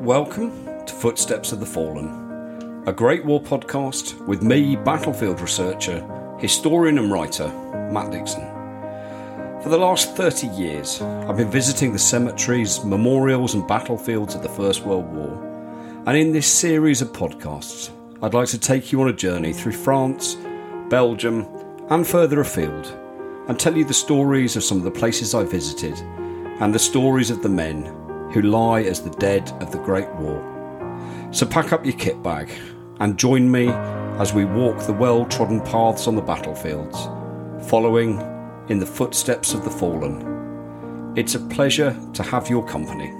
Welcome to Footsteps of the Fallen, a Great War podcast with me, battlefield researcher, historian, and writer, Matt Dixon. For the last 30 years, I've been visiting the cemeteries, memorials, and battlefields of the First World War. And in this series of podcasts, I'd like to take you on a journey through France, Belgium, and further afield, and tell you the stories of some of the places I visited and the stories of the men who lie as the dead of the Great War. So pack up your kit bag and join me as we walk the well trodden paths on the battlefields, following in the footsteps of the fallen. It's a pleasure to have your company.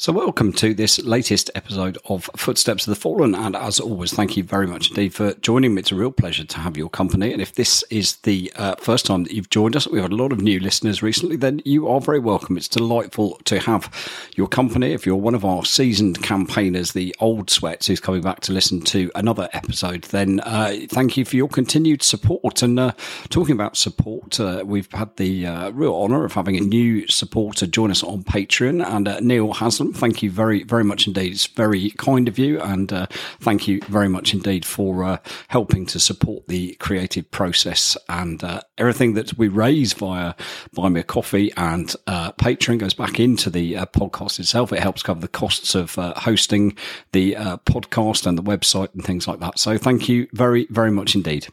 So, welcome to this latest episode of Footsteps of the Fallen. And as always, thank you very much indeed for joining me. It's a real pleasure to have your company. And if this is the uh, first time that you've joined us, we've had a lot of new listeners recently, then you are very welcome. It's delightful to have your company. If you're one of our seasoned campaigners, the old sweats who's coming back to listen to another episode, then uh, thank you for your continued support. And uh, talking about support, uh, we've had the uh, real honour of having a new supporter join us on Patreon. And uh, Neil Haslam thank you very, very much indeed. It's very kind of you, and uh, thank you very much indeed for uh, helping to support the creative process and uh, everything that we raise via Buy Me a Coffee and uh, Patreon goes back into the uh, podcast itself. It helps cover the costs of uh, hosting the podcast and the website and things like that. So thank you very, very much indeed.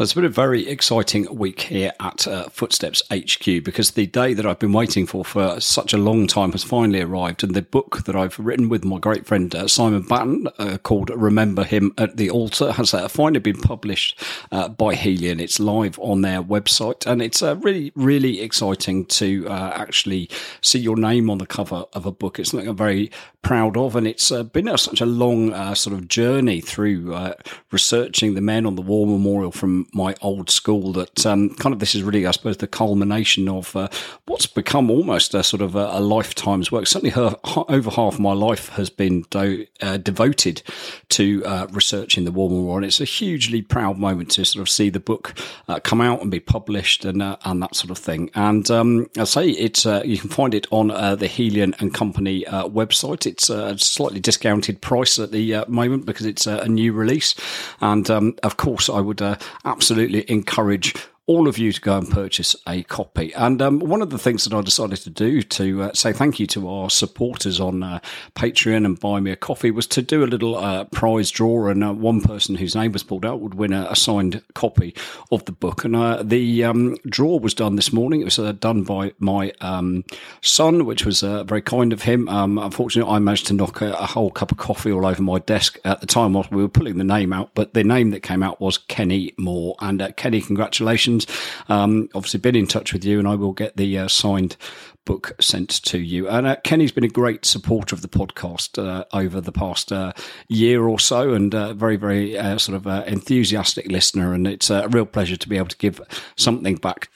So it's been a very exciting week here at uh, Footsteps HQ because the day that I've been waiting for for such a long time has finally arrived, and the book that I've written with my great friend uh, Simon Batten uh, called "Remember Him at the Altar" has uh, finally been published uh, by Helion. It's live on their website, and it's uh, really, really exciting to actually see your name on the cover of a book. It's something I'm very proud of, and it's been a, such a long sort of journey through researching the men on the War Memorial from my old school that um, kind of this is really, I suppose, the culmination of uh, what's become almost a sort of a, a lifetime's work. Certainly, her, over half my life has been do, uh, devoted to uh, researching the War Memorial, and it's a hugely proud moment to sort of see the book uh, come out and be published and uh, and that sort of thing. And um, I say it's uh, you can find it on the Helion and Company website. It's a slightly discounted price at the moment because it's a new release, and um, of course, I would absolutely encourage all of you to go and purchase a copy. And um, one of the things that I decided to do to uh, say thank you to our supporters on uh, Patreon and Buy Me a Coffee was to do a little uh, prize draw, and uh, one person whose name was pulled out would win a, a signed copy of the book. And uh, the um, draw was done this morning. It was uh, done by my um, son, which was very kind of him. Um, unfortunately, I managed to knock a, a, whole cup of coffee all over my desk at the time while we were pulling the name out, but the name that came out was Kenny Moore. And Kenny, congratulations. Um, obviously, been in touch with you, and I will get the uh, signed book sent to you. And uh, Kenny's been a great supporter of the podcast uh, over the past uh, year or so, and uh, very, very uh, sort of uh, enthusiastic listener. And it's a real pleasure to be able to give something back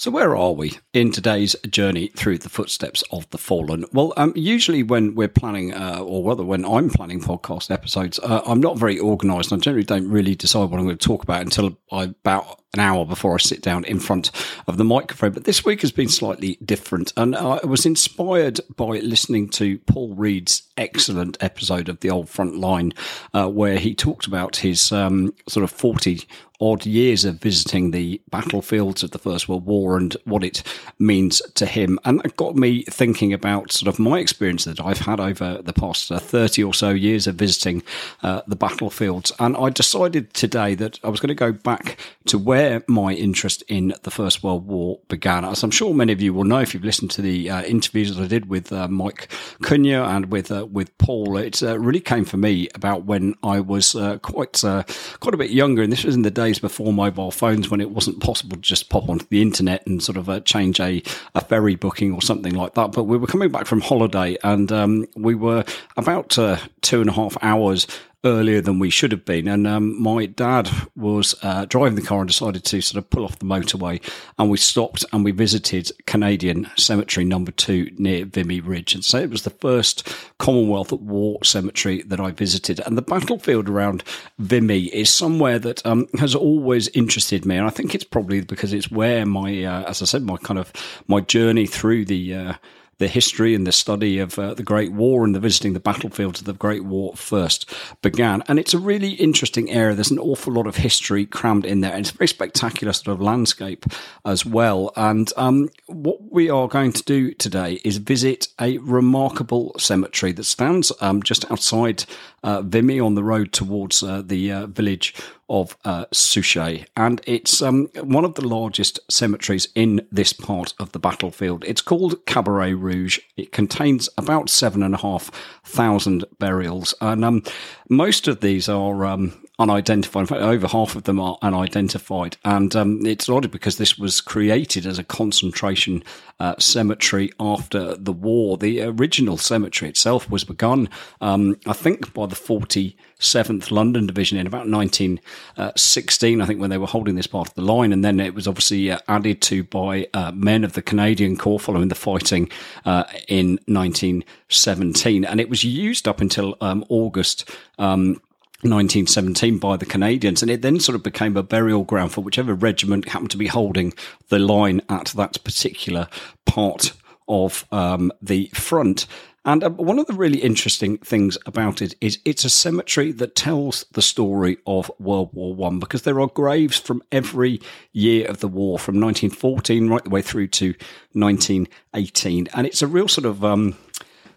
so, where are we in today's journey through the footsteps of the fallen? Well, um, usually when we're planning, uh, or rather when I'm planning podcast episodes, uh, I'm not very organised. I generally don't really decide what I'm going to talk about until I, about an hour before I sit down in front of the microphone. But this week has been slightly different. And I was inspired by listening to Paul Reed's excellent episode of The Old Front Line, uh, where he talked about his um, sort of 40 odd years of visiting the battlefields of the First World War and what it means to him. And that got me thinking about sort of my experience that I've had over the past uh, 30 or so years of visiting uh, the battlefields. And I decided today that I was going to go back to where my interest in the First World War began. As I'm sure many of you will know if you've listened to the uh, interviews that I did with uh, Mike Cunha and with uh, with Paul, it uh, really came for me about when I was quite quite a bit younger, and this was in the days before mobile phones, when it wasn't possible to just pop onto the internet and sort of change a, a ferry booking or something like that. But we were coming back from holiday, and um, we were about two and a half hours earlier than we should have been. And um, my dad was uh, driving the car and decided to sort of pull off the motorway. And we stopped and we visited Canadian Cemetery number two near Vimy Ridge. And so it was the first Commonwealth War cemetery that I visited. And the battlefield around Vimy is somewhere that um, has always interested me. And I think it's probably because it's where my, uh, as I said, my kind of my journey through the uh, the history and the study of uh, the Great War and the visiting the battlefields of the Great War first began. And it's a really interesting area. There's an awful lot of history crammed in there, and it's a very spectacular sort of landscape as well. And um, what we are going to do today is visit a remarkable cemetery that stands um, just outside uh, Vimy on the road towards uh, the uh, village of uh, Souchez. And it's um, one of the largest cemeteries in this part of the battlefield. It's called Cabaret Rouge. It contains about seven and a half thousand burials. And um, most of these are um, unidentified. In fact, over half of them are unidentified. And um, it's odd because this was created as a concentration uh, cemetery after the war. The original cemetery itself was begun, um, I think, by the 47th London Division in about 1916, I think, when they were holding this part of the line. And then it was obviously uh, added to by uh, men of the Canadian Corps following the fighting uh, in 1917. And it was used up until um, August. Um, 1917 by the Canadians, and it then sort of became a burial ground for whichever regiment happened to be holding the line at that particular part of um, the front. And uh, one of the really interesting things about it is it's a cemetery that tells the story of World War One because there are graves from every year of the war, from 1914 right the way through to 1918, and it's a real sort of um,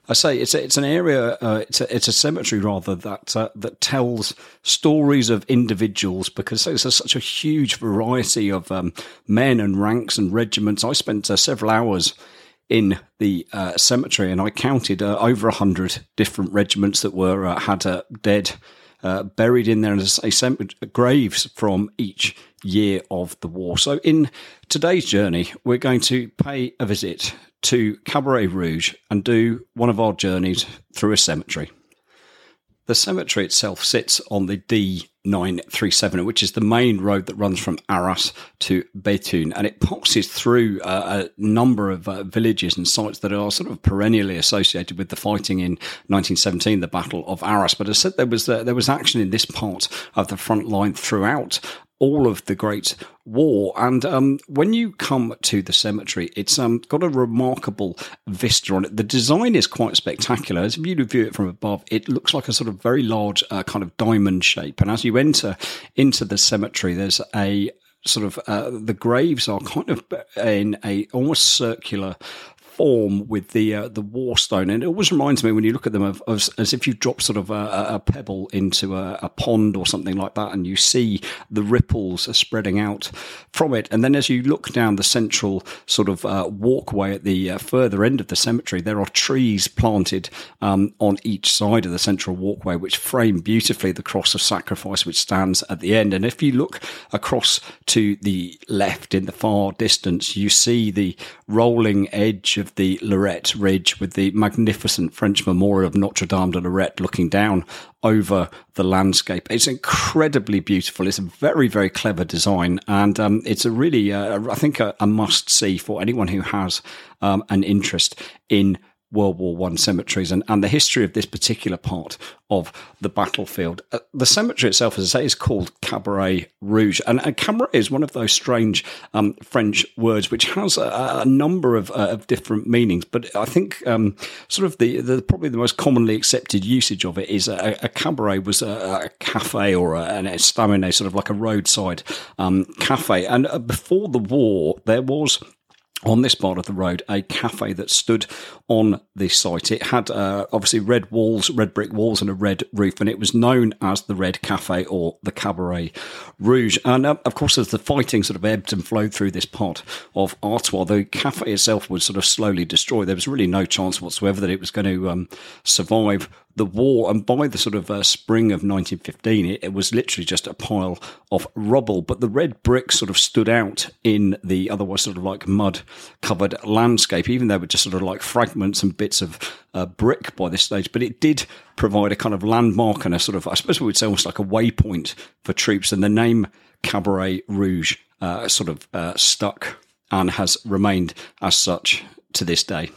I say it's a, it's an area, uh, it's a, it's a cemetery rather that uh, that tells stories of individuals because there's such a huge variety of um, men and ranks and regiments. I spent uh, several hours in the uh, cemetery and I counted uh, over a hundred different regiments that were uh, had dead. buried in there, and as I say, graves from each year of the war. So, in today's journey, we're going to pay a visit to Cabaret Rouge and do one of our journeys through a cemetery. The cemetery itself sits on the D937, which is the main road that runs from Arras to Béthune, and it passes through a number of uh, villages and sites that are sort of perennially associated with the fighting in 1917, the Battle of Arras. But as I said, there was uh, there was action in this part of the front line throughout all of the Great War. And um, when you come to the cemetery, it's um, got a remarkable vista on it. The design is quite spectacular. As you view it from above, it looks like a sort of very large uh, kind of diamond shape. And as you enter into the cemetery, there's a sort of uh, the graves are kind of in a almost circular form with the uh, the war stone, and it always reminds me when you look at them of, of as if you drop sort of a, a pebble into a, a, pond or something like that, and you see the ripples spreading out from it. And then as you look down the central sort of uh, walkway at the uh, further end of the cemetery, there are trees planted um, on each side of the central walkway, which frame beautifully the cross of sacrifice which stands at the end. And if you look across to the left in the far distance, you see the rolling edge of the Lorette Ridge with the magnificent French memorial of Notre Dame de Lorette looking down over the landscape. It's incredibly beautiful. It's a very, very clever design, and um, it's a really, uh, I think, a, a, must see for anyone who has um, an interest in World War One cemeteries and, and the history of this particular part of the battlefield. Uh, the cemetery itself, as I say, is called Cabaret Rouge, and, and Cabaret is one of those strange um, French words which has a, a number of, uh, of, different meanings. But I think um, sort of the, the, probably the most commonly accepted usage of it is a, a cabaret was a, a cafe or an estaminet, sort of like a roadside um, cafe. And uh, before the war, there was on this part of the road a cafe that stood on this site. It had uh, obviously red walls, red brick walls, and a red roof, and it was known as the Red Cafe or the Cabaret Rouge. And uh, of course, as the fighting sort of ebbed and flowed through this part of Artois, the cafe itself was sort of slowly destroyed. There was really no chance whatsoever that it was going to um, survive the war. And by the sort of uh, spring of 1915, it, it, was literally just a pile of rubble. But the red bricks sort of stood out in the otherwise sort of like mud covered landscape, even though they were just sort of like fragments and bits of uh, brick by this stage. But it did provide a kind of landmark and a sort of, I suppose we would say almost like a waypoint for troops. And the name Cabaret Rouge uh, sort of uh, stuck and has remained as such to this day.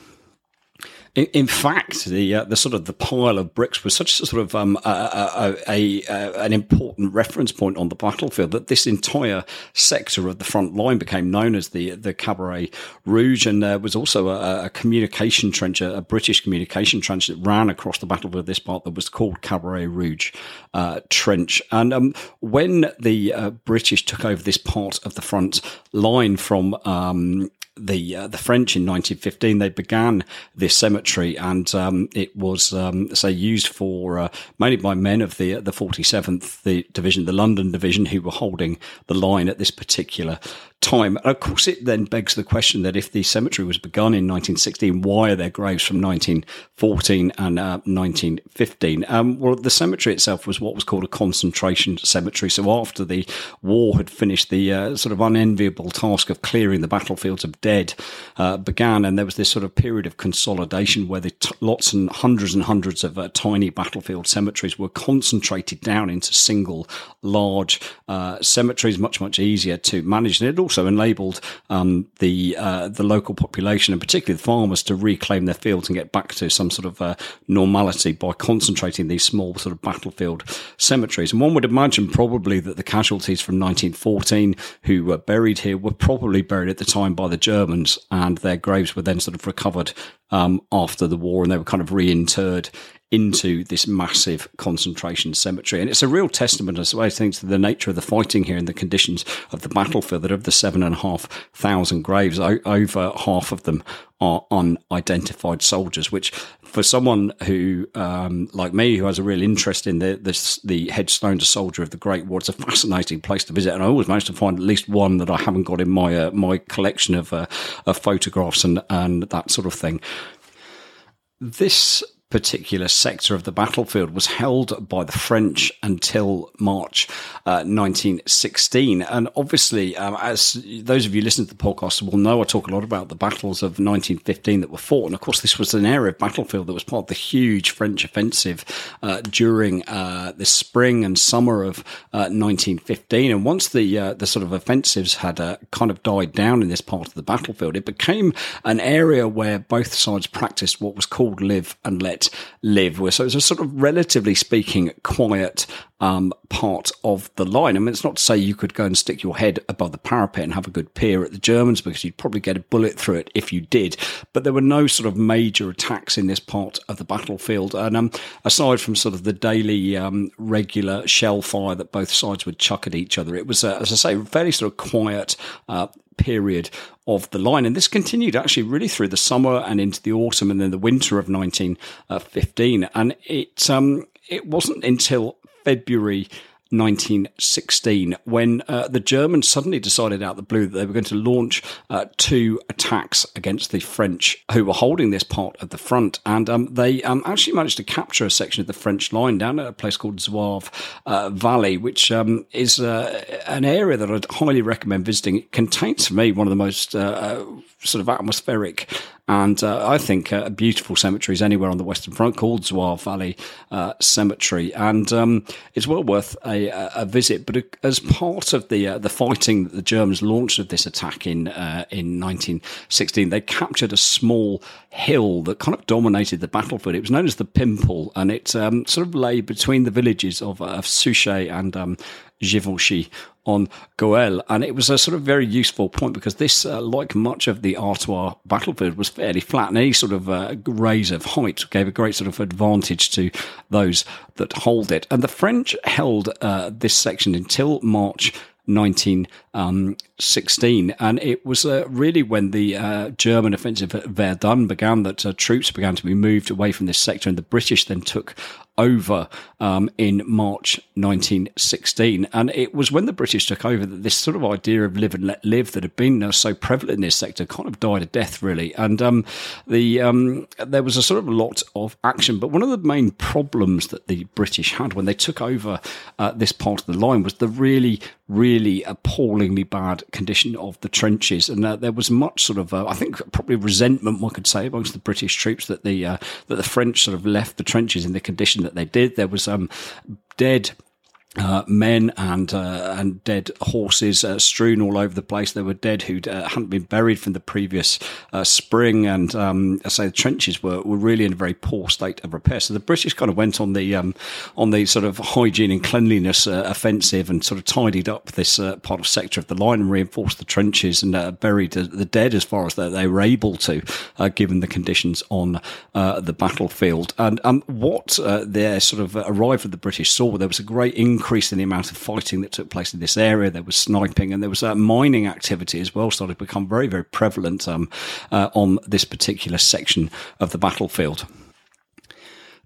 In, in fact, the uh, the sort of the pile of bricks was such a sort of um, a, a, a, an important reference point on the battlefield that this entire sector of the front line became known as the the Cabaret Rouge, and there was also a, communication trench, a, British communication trench that ran across the battlefield. This part that was called Cabaret Rouge uh, Trench, and um, when the uh, British took over this part of the front line from um, the uh, the French in 1915 they began this cemetery and um, it was um, say used for uh, mainly by men of the the 47th the division the London division who were holding the line at this particular time. And of course, it then begs the question that if the cemetery was begun in 1916, why are there graves from 1914 and uh, 1915? Um, well, the cemetery itself was what was called a concentration cemetery. So after the war had finished, the uh, sort of unenviable task of clearing the battlefields of dead uh, began, and there was this sort of period of consolidation where the t- lots and hundreds and hundreds of uh, tiny battlefield cemeteries were concentrated down into single large uh, cemeteries, much much easier to manage. And it also enabled um, the uh, the local population and particularly the farmers to reclaim their fields and get back to some sort of uh, normality by concentrating these small sort of battlefield cemeteries. And one would imagine probably that the casualties from 1914 who were buried here were probably buried at the time by the Germans, and their graves were then sort of recovered um, after the war, and they were kind of reinterred into this massive concentration cemetery. And it's a real testament, as I think, to the nature of the fighting here and the conditions of the battlefield that of the seven and a half thousand graves, over half of them are unidentified soldiers, which for someone who, um, like me, who has a real interest in the, the, the headstone to soldier of the Great War, it's a fascinating place to visit. And I always manage to find at least one that I haven't got in my, uh, my collection of, uh, of photographs and, and that sort of thing. This particular sector of the battlefield was held by the French until March uh, 1916. And obviously, um, as those of you listening to the podcast will know, I talk a lot about the battles of 1915 that were fought. And of course, this was an area of battlefield that was part of the huge French offensive uh, during uh, the spring and summer of 1915. Uh, and once the uh, the sort of offensives had uh, kind of died down in this part of the battlefield, it became an area where both sides practiced what was called live and let live with. So it's a sort of relatively speaking quiet um, part of the line. I mean, it's not to say you could go and stick your head above the parapet and have a good peer at the Germans because you'd probably get a bullet through it if you did. But there were no sort of major attacks in this part of the battlefield. And um, aside from sort of the daily um, regular shell fire that both sides would chuck at each other, it was, uh, as I say, fairly sort of quiet uh, period of the line. And this continued actually really through the summer and into the autumn and then the winter of 1915. And it, um, it wasn't until February 1916 when uh, the Germans suddenly decided out the blue that they were going to launch uh, two attacks against the French who were holding this part of the front. And um, they um, actually managed to capture a section of the French line down at a place called Zouave uh, Valley, which um, is uh, an area that I'd highly recommend visiting. It contains, for me, one of the most uh, uh, sort of atmospheric and uh, I think uh, beautiful cemeteries anywhere on the Western Front called Zouave Valley uh, Cemetery, and um, it's well worth a, a visit. But uh, as part of the uh, the fighting that the Germans launched of this attack in uh, in 1916, they captured a small hill that kind of dominated the battlefield. It was known as the Pimple, and it um, sort of lay between the villages of, of Souchez and um, Givenchy on Gohelle. And it was a sort of very useful point because this, uh, like much of the Artois battlefield, was fairly flat and any sort of uh, raise of height gave a great sort of advantage to those that hold it. And the French held uh, this section until March 1916. Um, and it was uh, really when the uh, German offensive at Verdun began that uh, troops began to be moved away from this sector, and the British then took over um, in March 1916. And it was when the British took over that this sort of idea of live and let live that had been uh, so prevalent in this sector kind of died a death, really. And um, the um, there was a sort of lot of action. But one of the main problems that the British had when they took over uh, this part of the line was the really, really appallingly bad condition of the trenches. And uh, there was much sort of, uh, I think, probably resentment, one could say, amongst the British troops that the uh, that the French sort of left the trenches in the condition that they did. There was um, dead uh, men and uh, and dead horses uh, strewn all over the place. There were dead who uh, hadn't been buried from the previous uh, spring, and um, I say the trenches were, were really in a very poor state of repair. So the British kind of went on the um, on the sort of hygiene and cleanliness offensive and sort of tidied up this part of sector of the line and reinforced the trenches and buried the dead as far as they, they were able to, given the conditions on the battlefield. And um, what their sort of arrival of the British saw, there was a great increase increase in the amount of fighting that took place in this area. There was sniping and there was uh, mining activity as well, started to become very, very prevalent um, uh, on this particular section of the battlefield.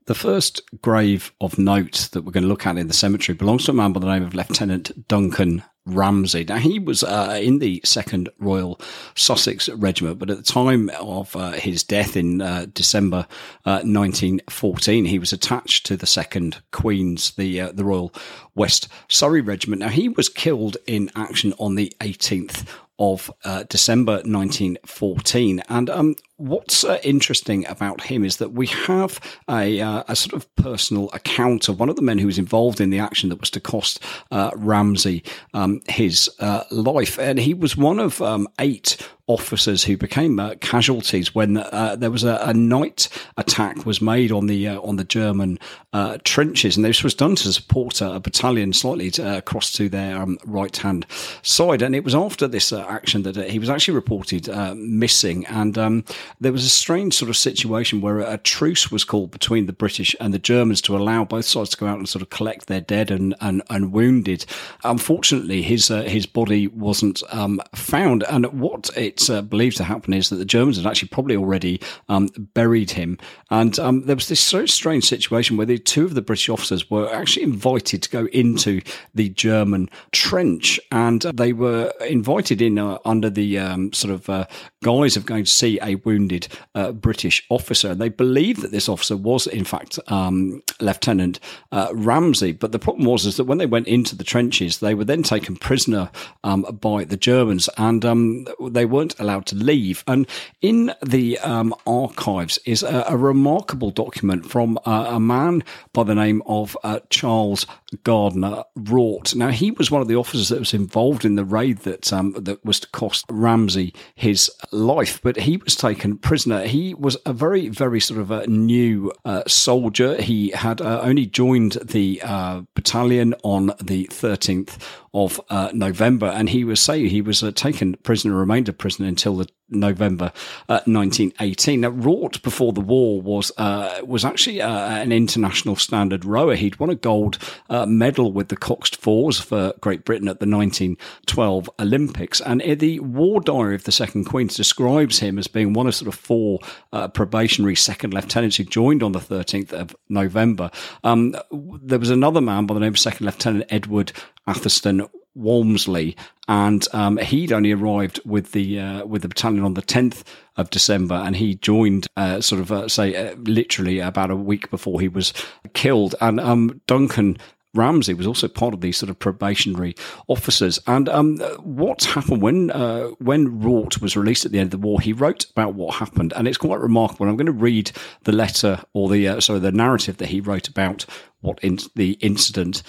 The first grave of note that we're going to look at in the cemetery belongs to a man by the name of Lieutenant Duncan Ramsay. Now, he was uh, in the 2nd Royal Sussex Regiment, but at the time of uh, his death in uh, December 1914, uh, he was attached to the 2nd Queen's, the, uh, the Royal West Surrey Regiment. Now, he was killed in action on the 18th of uh, December 1914. And um, what's uh, interesting about him is that we have a, uh, a, sort of personal account of one of the men who was involved in the action that was to cost uh, Ramsay um, his uh, life. And he was one of um, eight officers who became uh, casualties when uh, there was a, a, night attack was made on the uh, on the German uh, trenches, and this was done to support a, battalion slightly to, uh, across to their um, right hand side. And it was after this uh, action that he was actually reported missing, and um, there was a strange sort of situation where a truce was called between the British and the Germans to allow both sides to go out and sort of collect their dead and and, and wounded. Unfortunately, his his body wasn't um, found, and what it uh, believed to happen is that the Germans had actually probably already um, buried him. And um, there was this so strange situation where the two of the British officers were actually invited to go into the German trench, and they were invited in uh, under the um, sort of uh, guise of going to see a wounded uh, British officer. And they believed that this officer was, in fact, um, Lieutenant uh, Ramsay. But the problem was is that when they went into the trenches, they were then taken prisoner um, by the Germans, and um, they weren't weren't allowed to leave. And in the um, archives is a, a, remarkable document from uh, a man by the name of uh, Charles Gardner Rought. Now, he was one of the officers that was involved in the raid that um, that was to cost Ramsey his life, but he was taken prisoner. He was a very, very sort of a new uh, soldier. He had uh, only joined the uh, battalion on the 13th of uh, November, and he was say he was taken prisoner, remained a prisoner until the November uh, 1918. Now, Rought before the war was uh, was actually uh, an international standard rower. He'd won a gold uh, medal with the Coxed Fours for Great Britain at the 1912 Olympics, and the War Diary of the Second Queen describes him as being one of sort of four uh, probationary second lieutenants who joined on the 13th of November. Um, there was another man by the name of Second Lieutenant Edward Atherstone Walmsley, and um, he'd only arrived with the uh, with the battalion on the tenth of December, and he joined uh, sort of uh, say uh, literally about a week before he was killed. And um, Duncan Ramsay was also part of these sort of probationary officers. And um, what happened when uh, when Rought was released at the end of the war? He wrote about what happened, and it's quite remarkable. I'm going to read the letter or the uh, sorry the narrative that he wrote about what in, the incident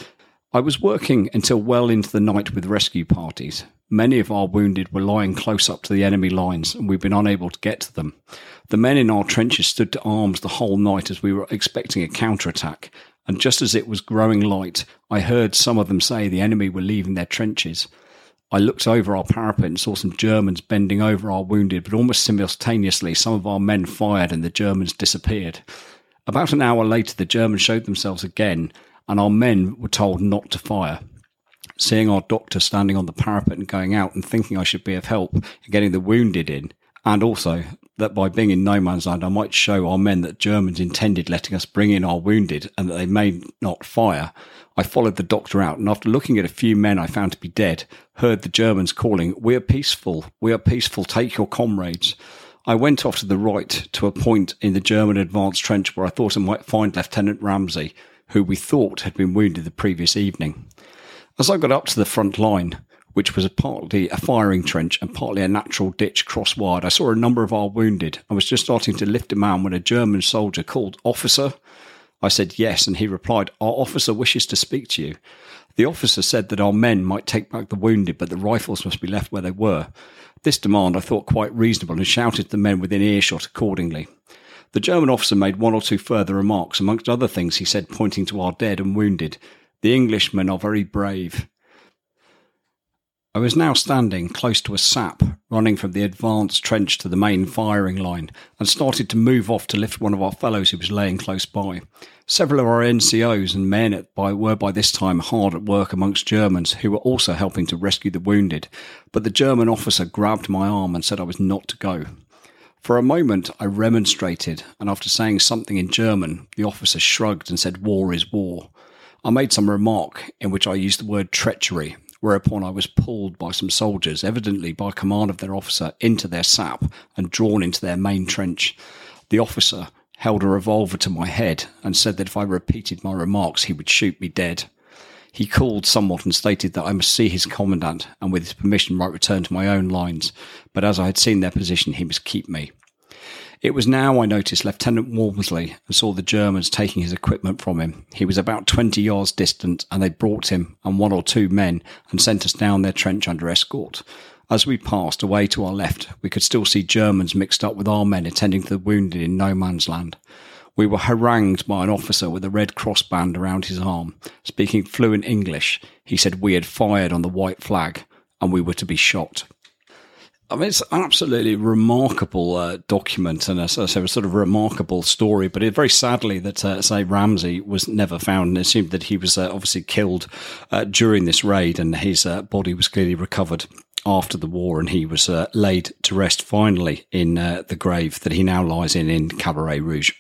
I was working until well into the night with rescue parties. Many of our wounded were lying close up to the enemy lines, and we've been unable to get to them. The men in our trenches stood to arms the whole night as we were expecting a counterattack, and just as it was growing light, I heard some of them say the enemy were leaving their trenches. I looked over our parapet and saw some Germans bending over our wounded, but almost simultaneously, some of our men fired and the Germans disappeared. About an hour later, the Germans showed themselves again and our men were told not to fire. Seeing our doctor standing on the parapet and going out and thinking I should be of help in getting the wounded in, and also that by being in no man's land, I might show our men that Germans intended letting us bring in our wounded and that they may not fire. I followed the doctor out, and after looking at a few men I found to be dead, heard the Germans calling, We are peaceful, we are peaceful, take your comrades. I went off to the right to a point in the German advanced trench where I thought I might find Lieutenant Ramsey, who we thought had been wounded the previous evening. As I got up to the front line, which was partly a firing trench and partly a natural ditch cross wired, I saw a number of our wounded and was just starting to lift a man when a German soldier called, Officer, I said yes, and he replied, Our officer wishes to speak to you. The officer said that our men might take back the wounded, but the rifles must be left where they were. This demand I thought quite reasonable and shouted to the men within earshot accordingly. The German officer made one or two further remarks. Amongst other things, he said, pointing to our dead and wounded, The Englishmen are very brave. I was now standing close to a sap running from the advanced trench to the main firing line and started to move off to lift one of our fellows who was laying close by. Several of our NCOs and men by, were by this time hard at work amongst Germans who were also helping to rescue the wounded, but the German officer grabbed my arm and said I was not to go. For a moment I remonstrated, and after saying something in German, the officer shrugged and said, War is war. I made some remark in which I used the word treachery, whereupon I was pulled by some soldiers, evidently by command of their officer, into their sap and drawn into their main trench. The officer held a revolver to my head and said that if I repeated my remarks, he would shoot me dead. He called somewhat and stated that I must see his commandant and with his permission might return to my own lines, but as I had seen their position, he must keep me. It was now I noticed Lieutenant Walmsley and saw the Germans taking his equipment from him. He was about 20 yards distant and they brought him and one or two men and sent us down their trench under escort. As we passed away to our left, we could still see Germans mixed up with our men attending to the wounded in no man's land. We were harangued by an officer with a red cross band around his arm. Speaking fluent English, he said we had fired on the white flag and we were to be shot. I mean, it's an absolutely remarkable uh, document and, say, a sort of remarkable story. But it, very sadly, that uh, say Ramsey was never found, and it seemed that he was uh, obviously killed uh, during this raid, and his uh, body was clearly recovered after the war, and he was uh, laid to rest finally in the grave that he now lies in in Cabaret Rouge.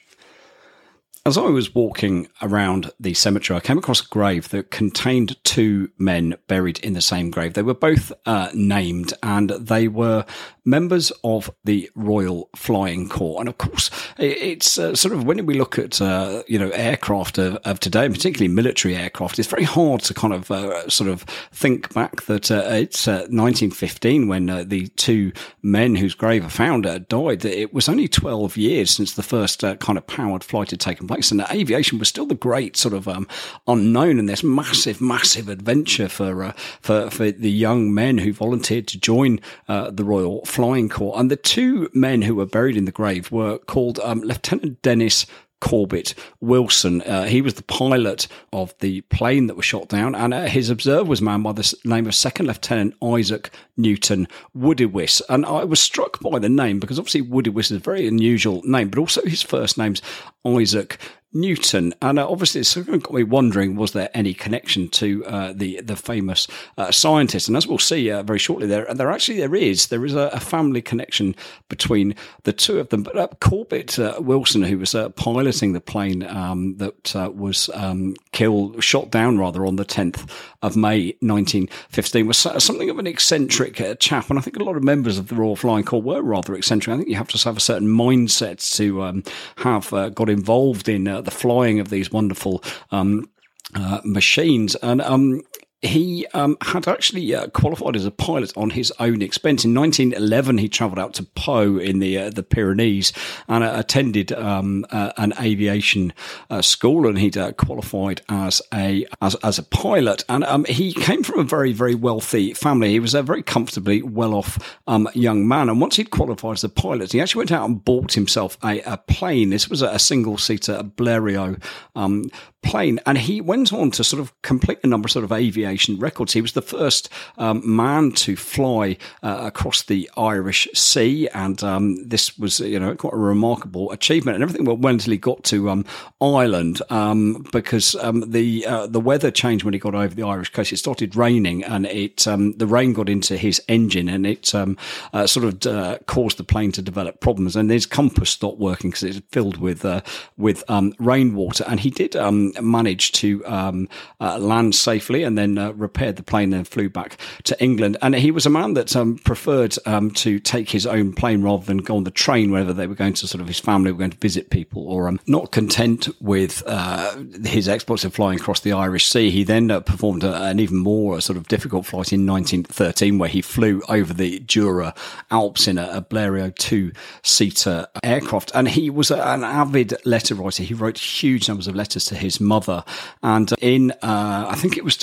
As I was walking around the cemetery, I came across a grave that contained two men buried in the same grave. They were both uh, named and they were members of the Royal Flying Corps. And of course, it's uh, sort of when we look at, uh, you know, aircraft of, of, today, particularly military aircraft, it's very hard to kind of uh, sort of think back that uh, it's 1915 uh, when the two men whose grave are found died. It was only 12 years since the first kind of powered flight had taken place, and aviation was still the great sort of um, unknown and this massive, massive adventure for uh, for for the young men who volunteered to join uh, the Royal Flying Corps. And the two men who were buried in the grave were called um, Lieutenant Denys Corbett Wilson. Uh, he was the pilot of the plane that was shot down, and uh, his observer was man by the name of Second Lieutenant Isaac Newton Woodiwiss. And I was struck by the name because obviously Woodiwiss is a very unusual name, but also his first name's Isaac Newton. And uh, obviously, it's got me wondering was there any connection to uh, the the famous uh, scientist? And as we'll see uh, very shortly, there there actually there is there is a, a family connection between the two of them. But uh, Corbett uh, Wilson, who was piloting the plane um, that was um, killed, shot down rather on the 10th of May 1915, was something of an eccentric chap. And I think a lot of members of the Royal Flying Corps were rather eccentric. I think you have to have a certain mindset to um, have got involved in the flying of these wonderful um, uh, machines. And um, he um, had actually uh, qualified as a pilot on his own expense. In 1911, he travelled out to Pau in the uh, the Pyrenees and uh, attended um, uh, an aviation uh, school, and he'd uh, qualified as a as, as a pilot. And um, he came from a very very wealthy family. He was a very comfortably well off um, young man. And once he'd qualified as a pilot, he actually went out and bought himself a, a plane. This was a, single seater Blériot um, plane, and he went on to sort of complete a number of sort of aviation aviation records. He was the first um, man to fly uh, across the Irish Sea, and um, this was you know quite a remarkable achievement. And everything went well until he got to um, Ireland um, because um, the uh, the weather changed when he got over the Irish coast. It started raining, and it the rain got into his engine, and it uh, sort of uh, caused the plane to develop problems. And his compass stopped working because it's filled with uh, with rainwater. And he did manage to uh, land safely, and then repaired the plane, and flew back to England. And he was a man that preferred to take his own plane rather than go on the train whenever they were going to sort of his family were going to visit people, or um, not content with uh, his exploits of flying across the Irish Sea, he then uh, performed a, an even more sort of difficult flight in 1913, where he flew over the Jura Alps in a, a Blériot two-seater aircraft, and he was a, an avid letter writer. He wrote huge numbers of letters to his mother, and in uh, I think it was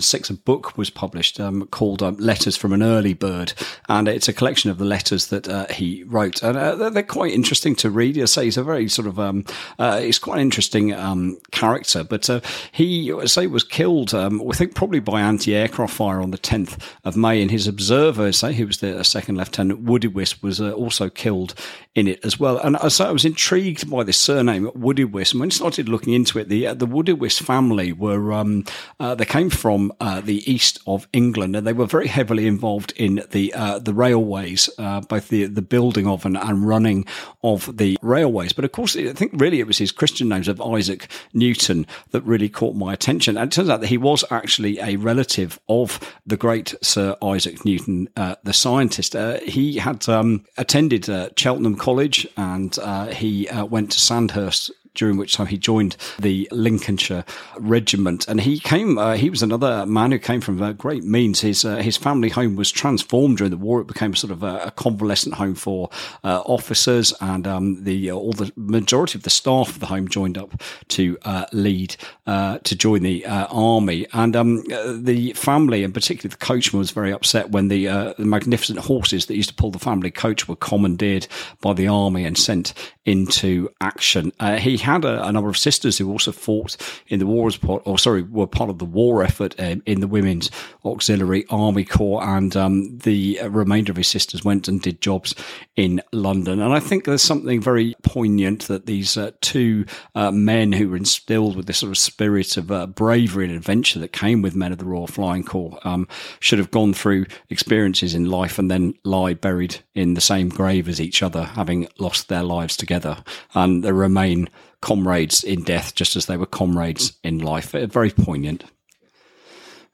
2006, a book was published um, called um, "Letters from an Early Bird," and it's a collection of the letters that uh, he wrote, and uh, they're quite interesting to read. I say he's a very sort of um, uh, he's quite an interesting um, character, but uh, he say was killed. Um, I think probably by anti-aircraft fire on the 10th of May, and his observer, say he was the second lieutenant Woodiwiss, was uh, also killed in it as well. And I say I was intrigued by this surname Woodiwiss, and when I started looking into it, the uh, the Woodywiss family were um, uh, they came from the east of England, and they were very heavily involved in the the railways, both the the building of and, and running of the railways. But of course, I think really it was his Christian names of Isaac Newton that really caught my attention. And it turns out that he was actually a relative of the great Sir Isaac Newton, uh, the scientist. Uh, he had um, attended uh, Cheltenham College and uh, he uh, went to Sandhurst during which time he joined the Lincolnshire Regiment. And he came, uh, he was another man who came from uh, great means. His, uh, his family home was transformed during the war. It became sort of a, a convalescent home for uh, officers, and um, the uh, all the majority of the staff of the home joined up to uh, lead, to join the army. And um, the family, and particularly the coachman, was very upset when the, the magnificent horses that used to pull the family coach were commandeered by the army and sent into action. he had a, a, number of sisters who also fought in the war as part, or sorry, were part of the war effort um, in the Women's Auxiliary Army Corps, and um, the remainder of his sisters went and did jobs in London. And I think there's something very poignant that these uh, two uh, men who were instilled with this sort of spirit of uh, bravery and adventure that came with men of the Royal Flying Corps um, should have gone through experiences in life and then lie buried in the same grave as each other, having lost their lives together, and they remain comrades in death just as they were comrades in life. Very poignant.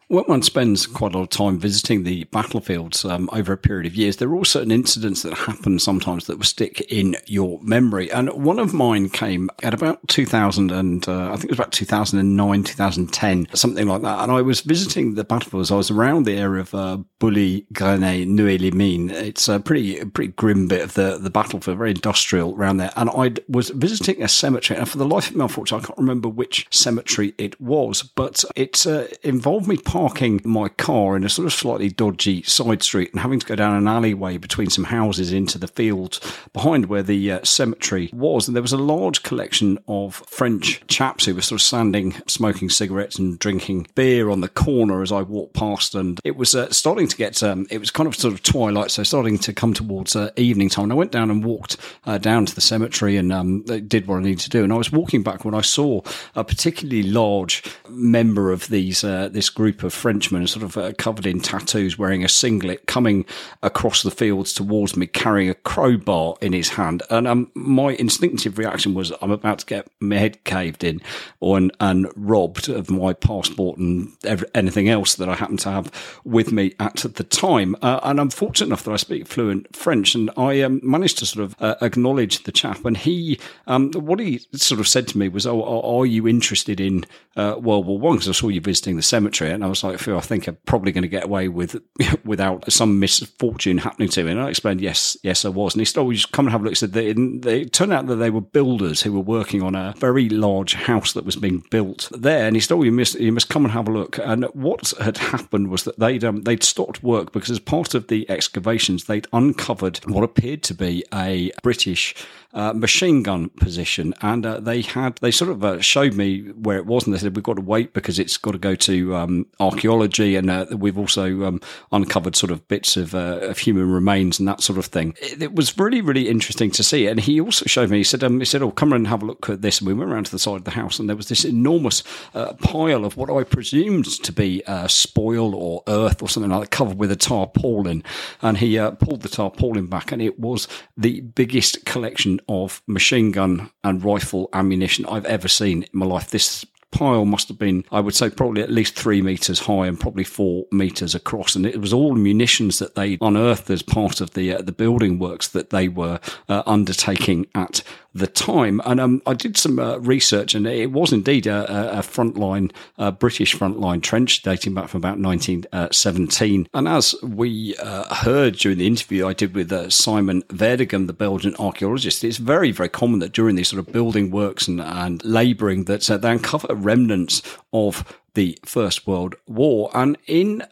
When one spends quite a lot of time visiting the battlefields um, over a period of years, there are all certain incidents that happen sometimes that will stick in your memory. And one of mine came at about 2000 and uh, I think it was about 2009, 2010, something like that. And I was visiting the battlefields. I was around the area of uh, Bully, Grenay, Noeux-les-Mines. It's a pretty, pretty grim bit of the, the battlefield, very industrial around there. And I was visiting a cemetery. And for the life of me, unfortunately, I can't remember which cemetery it was, but it uh, involved me parking my car in a sort of slightly dodgy side street and having to go down an alleyway between some houses into the fields behind where the uh, cemetery was. And there was a large collection of French chaps who were sort of standing, smoking cigarettes and drinking beer on the corner as I walked past. And it was uh, starting to get, um, it was kind of sort of twilight, so starting to come towards uh, evening time. And I went down and walked uh, down to the cemetery and um, did what I needed to do. And I was walking back when I saw a particularly large member of these uh, this group of Frenchman, sort of uh, covered in tattoos, wearing a singlet, coming across the fields towards me, carrying a crowbar in his hand. And um, my instinctive reaction was, I'm about to get my head caved in or, and, and robbed of my passport and every, anything else that I happen to have with me at the time. Uh, and I'm fortunate enough that I speak fluent French, and I um, managed to sort of uh, acknowledge the chap. And he, um, what he sort of said to me was, "Oh, are you interested in uh, World War One?" Because I saw you visiting the cemetery, and I was like, "Phil, I think I'm probably going to get away with without some misfortune happening to me." And I explained, "Yes, yes, I was." And he said, "Oh, you just come and have a look." He said they, they it turned out that they were builders who were working on a very large house that was being built there. And he said, "Oh, you must you must come and have a look." And what had happened was that they'd um, they'd stopped work because as part of the excavations, they'd uncovered what appeared to be a British uh, machine gun position, and uh, they had they sort of uh, showed me where it was, and they said we've got to wait because it's got to go to um, archaeology, and uh, we've also um, uncovered sort of bits of, uh, of human remains and that sort of thing. It, it, was really, really interesting to see. And he also showed me. He said, um, "He said, oh, come and have a look at this." And we went around to the side of the house, and there was this enormous uh, pile of what I presumed to be spoil or earth or something like that, covered with a tarpaulin. And he pulled the tarpaulin back, and it was the biggest collection of machine gun and rifle ammunition I've ever seen in my life. This pile must have been, I would say, probably at least three meters high and probably four meters across. And it was all munitions that they unearthed as part of the uh, the building works that they were uh, undertaking at the time. And um, I did some uh, research, and it was indeed a, a frontline, a British frontline trench dating back from about 1917. And as we uh, heard during the interview I did with uh, Simon Verdegem, the Belgian archaeologist, it's very, very common that during these sort of building works and, and labouring that uh, they uncover remnants of the First World War. And in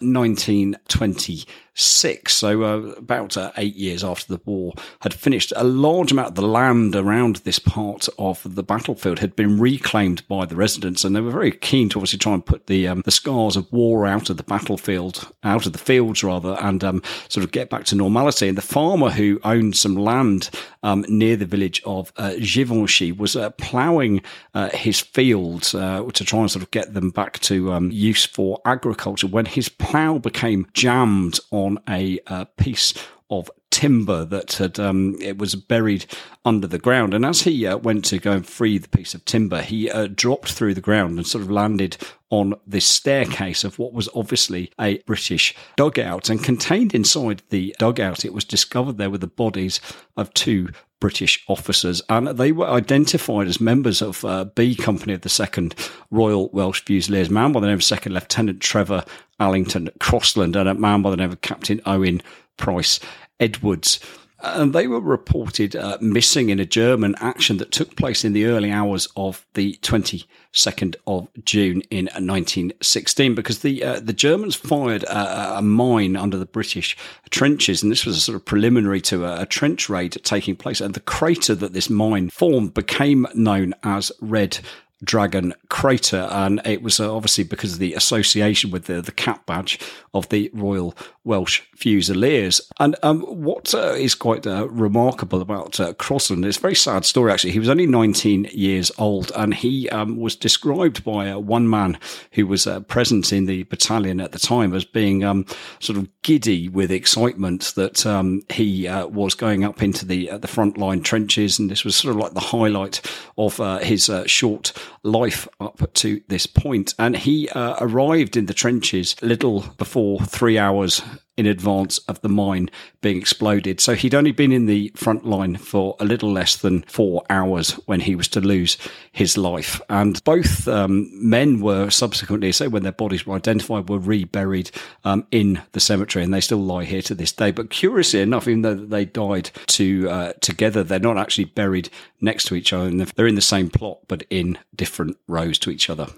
1926, so uh, about uh, eight years after the war had finished, a large amount of the land around this part of the battlefield had been reclaimed by the residents, and they were very keen to obviously try and put the um, the scars of war out of the battlefield, out of the fields rather, and um, sort of get back to normality. And the farmer who owned some land um, near the village of uh, Givenchy was uh, ploughing uh, his fields uh, to try and sort of get them back to to um, use for agriculture when his plough became jammed on a uh, piece of timber that had um, it was buried under the ground. And as he uh, went to go and free the piece of timber, he uh, dropped through the ground and sort of landed on this staircase of what was obviously a British dugout. And contained inside the dugout, it was discovered there were the bodies of two British officers, and they were identified as members of uh, B Company of the Second Royal Welsh Fusiliers, man by the name of Second Lieutenant Trevor Allington Crossland, and a man by the name of Captain Owen Price Edwards and they were reported uh, missing in a German action that took place in the early hours of the 22nd of June in 1916 because the uh, the Germans fired a, a, mine under the British trenches. And this was a sort of preliminary to a, a trench raid taking place. And the crater that this mine formed became known as Red Dragon Crater, and it was uh, obviously because of the association with the, the cap badge of the Royal Welsh Fusiliers. And um, what uh, is quite uh, remarkable about uh, Crossland, it's a very sad story actually. He was only 19 years old, and he um, was described by uh, one man who was uh, present in the battalion at the time as being um, sort of giddy with excitement that um, he was going up into the the front line trenches, and this was sort of like the highlight of his short life up to this point. And he uh, arrived in the trenches little before three hours in advance of the mine being exploded. So he'd only been in the front line for a little less than four hours when he was to lose his life. And both um, men were subsequently, say, when their bodies were identified, were reburied um, in the cemetery, and they still lie here to this day. But curiously enough, even though they died to uh, together, they're not actually buried next to each other. They're in the same plot, but in different rows to each other.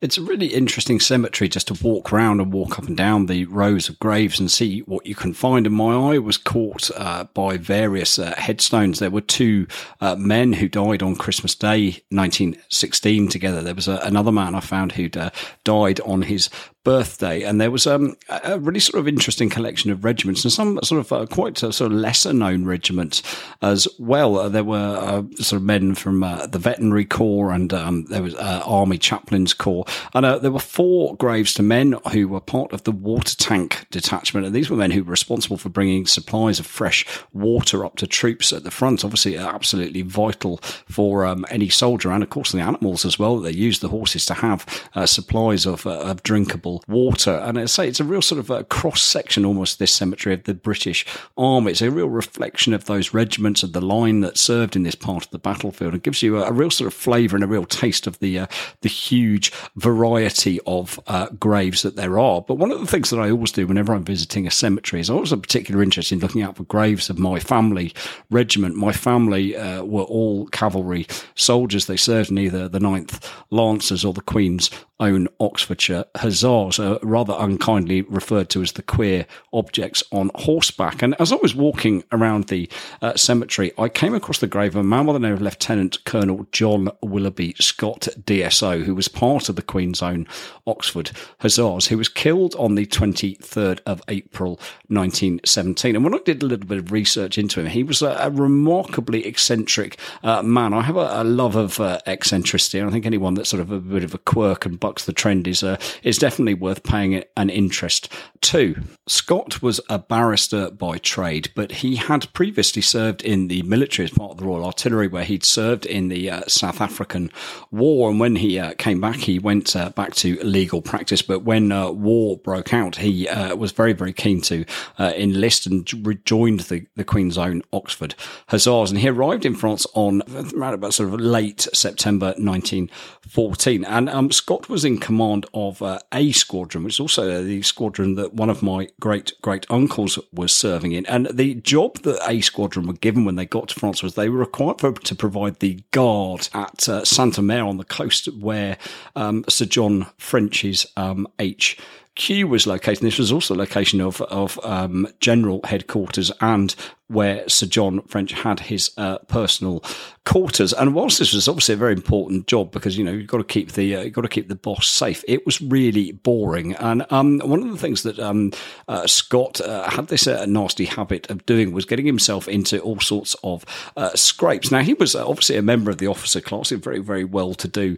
It's a really interesting cemetery just to walk around and walk up and down the rows of graves and see what you can find. And my eye was caught uh, by various uh, headstones. There were two uh, men who died on Christmas Day 1916 together. There was a, another man I found who'd uh, died on his birthday, and there was um, a really sort of interesting collection of regiments and some sort of uh, quite uh, sort of lesser known regiments as well. Uh, there were uh, sort of men from uh, the veterinary corps, and um, there was uh, army chaplains corps, and there were four graves to men who were part of the water tank detachment, and these were men who were responsible for bringing supplies of fresh water up to troops at the front. Obviously, absolutely vital for um, any soldier, and of course the animals as well. They used the horses to have supplies of, of drinkable water. And I say it's a real sort of a cross section almost this cemetery of the British Army. It's a real reflection of those regiments of the line that served in this part of the battlefield. It gives you a, a real sort of flavour and a real taste of the uh, the huge variety of uh, graves that there are. But one of the things that I always do whenever I'm visiting a cemetery is I always have a particular interest in looking out for graves of my family regiment. My family uh, were all cavalry soldiers. They served in either the 9th Lancers or the Queen's own Oxfordshire Hussars are rather unkindly referred to as the queer objects on horseback. And as I was walking around the uh, cemetery, I came across the grave of a man by the name of Lieutenant Colonel John Willoughby Scott, DSO, who was part of the Queen's Own Oxford Hussars, who was killed on the 23rd of April 1917. And when I did a little bit of research into him, he was a, a remarkably eccentric uh, man. I have a, a love of uh, eccentricity, and I think anyone that's sort of a bit of a quirk and bucks the trend is uh, is definitely worth paying an interest to. Scott was a barrister by trade, but he had previously served in the military as part of the Royal Artillery, where he'd served in the uh, South African War. And when he uh, came back, he went uh, back to legal practice. But when uh, war broke out, he uh, was very, very keen to uh, enlist and rejoined the, the Queen's Own Oxford Hussars. And he arrived in France on around about sort of late September 1914. And um, Scott was in command of A Squadron, which is also the squadron that one of my great great uncles was serving in. And the job that A Squadron were given when they got to France was they were required for, to provide the guard at uh, Omer on the coast where um, Sir John French's um, H Q was located. This was also a location of of um, general headquarters and where Sir John French had his uh, personal quarters. And whilst this was obviously a very important job because you know you've got to keep the uh, you've got to keep the boss safe, it was really boring. And um, one of the things that um, uh, Scott uh, had this uh, nasty habit of doing was getting himself into all sorts of uh, scrapes. Now he was obviously a member of the officer class, a very very well to do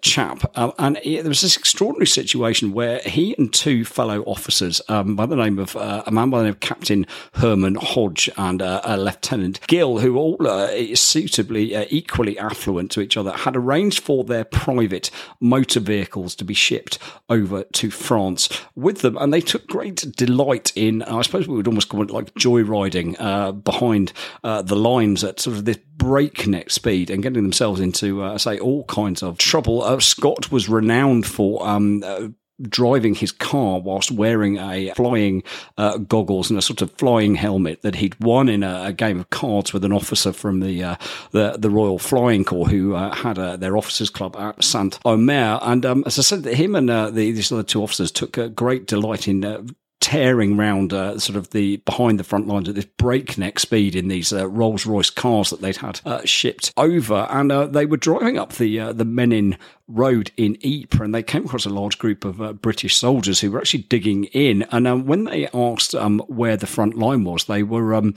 chap, and there was this extraordinary situation where he and two fellow officers um, by the name of a man by the name of Captain Herman Hodge and uh, Lieutenant Gill, who all uh, suitably uh, equally affluent to each other, had arranged for their private motor vehicles to be shipped over to France with them, and they took great delight in. I suppose we would almost call it like joyriding uh, behind the lines at sort of this breakneck speed and getting themselves into, uh, say, all kinds of trouble. Uh, Scott was renowned for um, uh, driving his car whilst wearing a flying uh, goggles and a sort of flying helmet that he'd won in a, a game of cards with an officer from the uh, the, the, Royal Flying Corps who uh, had uh, their officers' club at Saint Omer. And um, as I said, him and uh, the, these other two officers took great delight in uh, tearing round uh, sort of the behind the front lines at this breakneck speed in these uh, Rolls Royce cars that they'd had uh, shipped over, and uh, they were driving up the uh, the Menin road in Ypres, and they came across a large group of uh, British soldiers who were actually digging in. And when they asked um, where the front line was, they were um,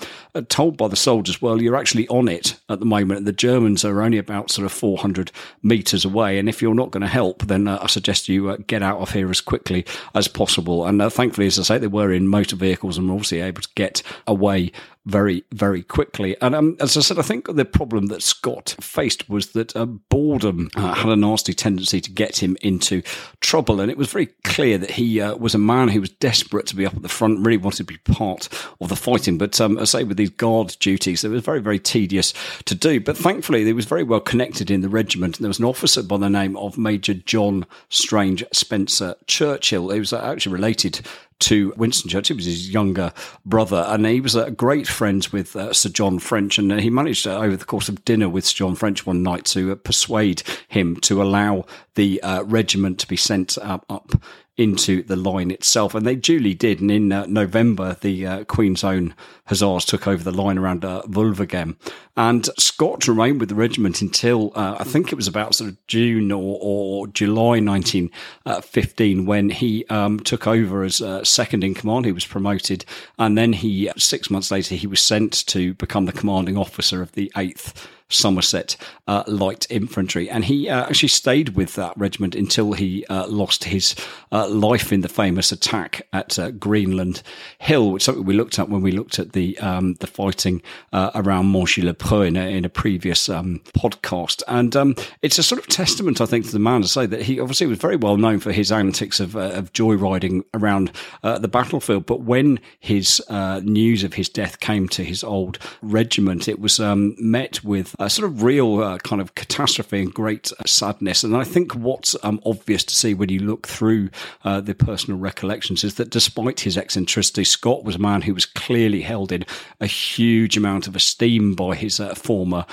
told by the soldiers, "Well, you're actually on it at the moment. The Germans are only about sort of 400 meters away, and if you're not going to help, then I suggest you get out of here as quickly as possible." And thankfully, as I say, they were in motor vehicles and were obviously able to get away very, very quickly. And um, as I said, I think the problem that Scott faced was that uh, boredom uh, had a nasty tendency to get him into trouble. And it was very clear that he uh, was a man who was desperate to be up at the front, really wanted to be part of the fighting. But um, I say with these guard duties, it was very, very tedious to do. But thankfully, he was very well connected in the regiment. And there was an officer by the name of Major John Strange Spencer Churchill. He was actually related to Winston Churchill. Was his younger brother, and he was a great friend with uh, Sir John French, and uh, he managed uh, over the course of dinner with Sir John French one night to uh, persuade him to allow the uh, regiment to be sent up into the line itself. And they duly did. And in uh, November, the uh, Queen's Own Hussars took over the line around uh. And Scott remained with the regiment until uh, I think it was about sort of June or, or July 1915 when he um, took over as uh, second in command. He was promoted. And then he, six months later, he was sent to become the commanding officer of the 8th Somerset uh, Light Infantry. And he uh, actually stayed with that regiment until he uh, lost his uh, life in the famous attack at uh, Greenland Hill, which something we looked at when we looked at the um, the fighting uh, around Monchy-le-Preux in, in a, previous um, podcast. And um, it's a sort of testament, I think, to the man to say that he obviously was very well known for his antics of, of joyriding around the battlefield. But when his news of his death came to his old regiment, it was um, met with sort of real uh, kind of catastrophe and great uh, sadness. And I think what's um, obvious to see when you look through uh, the personal recollections is that despite his eccentricity, Scott was a man who was clearly held in a huge amount of esteem by his uh, former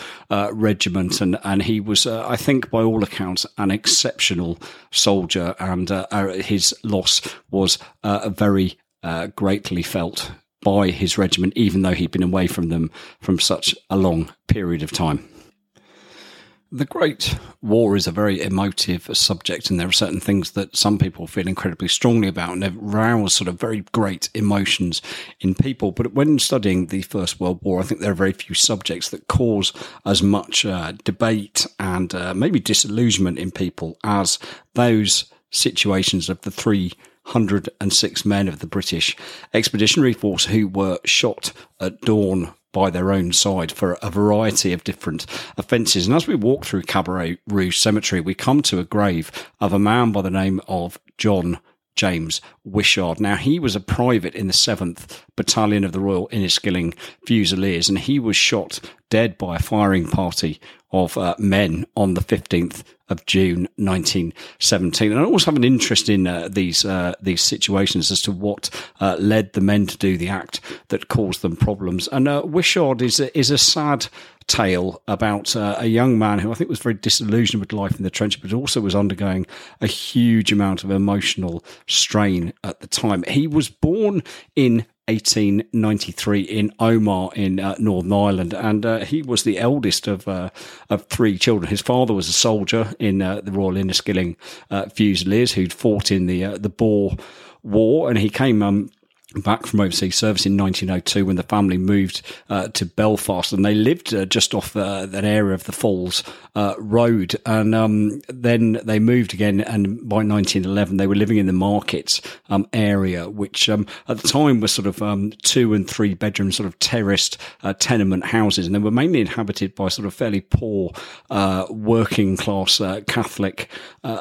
regiment, and and he was, I think, by all accounts, an exceptional soldier, and his loss was very greatly felt by his regiment, even though he'd been away from them from such a long period of time. The Great War is a very emotive subject, and there are certain things that some people feel incredibly strongly about, and they rouse sort of very great emotions in people. But when studying the First World War, I think there are very few subjects that cause as much uh, debate and uh, maybe disillusionment in people as those situations of the three 106 men of the British Expeditionary Force who were shot at dawn by their own side for a variety of different offences. And as we walk through Cabaret Rouge Cemetery, we come to a grave of a man by the name of John James Wishart. Now, he was a private in the 7th Battalion of the Royal Inniskilling Fusiliers, and he was shot dead by a firing party of uh, men on the 15th of June 1917. And I also have an interest in uh, these uh, these situations as to what uh, led the men to do the act that caused them problems. And uh, Wishart is is a sad tale about uh, a young man who I think was very disillusioned with life in the trenches, but also was undergoing a huge amount of emotional strain at the time. He was born in 1893 in Omagh in uh, Northern Ireland, and uh, he was the eldest of uh, of three children. His father was a soldier in uh, the Royal Inniskilling uh, Fusiliers who'd fought in the uh, the Boer War, and he came um, back from overseas service in 1902 when the family moved uh, to Belfast and they lived uh, just off uh, that area of the Falls uh, Road. And um, then they moved again and by 1911 they were living in the markets um, area which um, at the time was sort of um, two and three bedroom sort of terraced uh, tenement houses. And they were mainly inhabited by sort of fairly poor uh, working class Catholic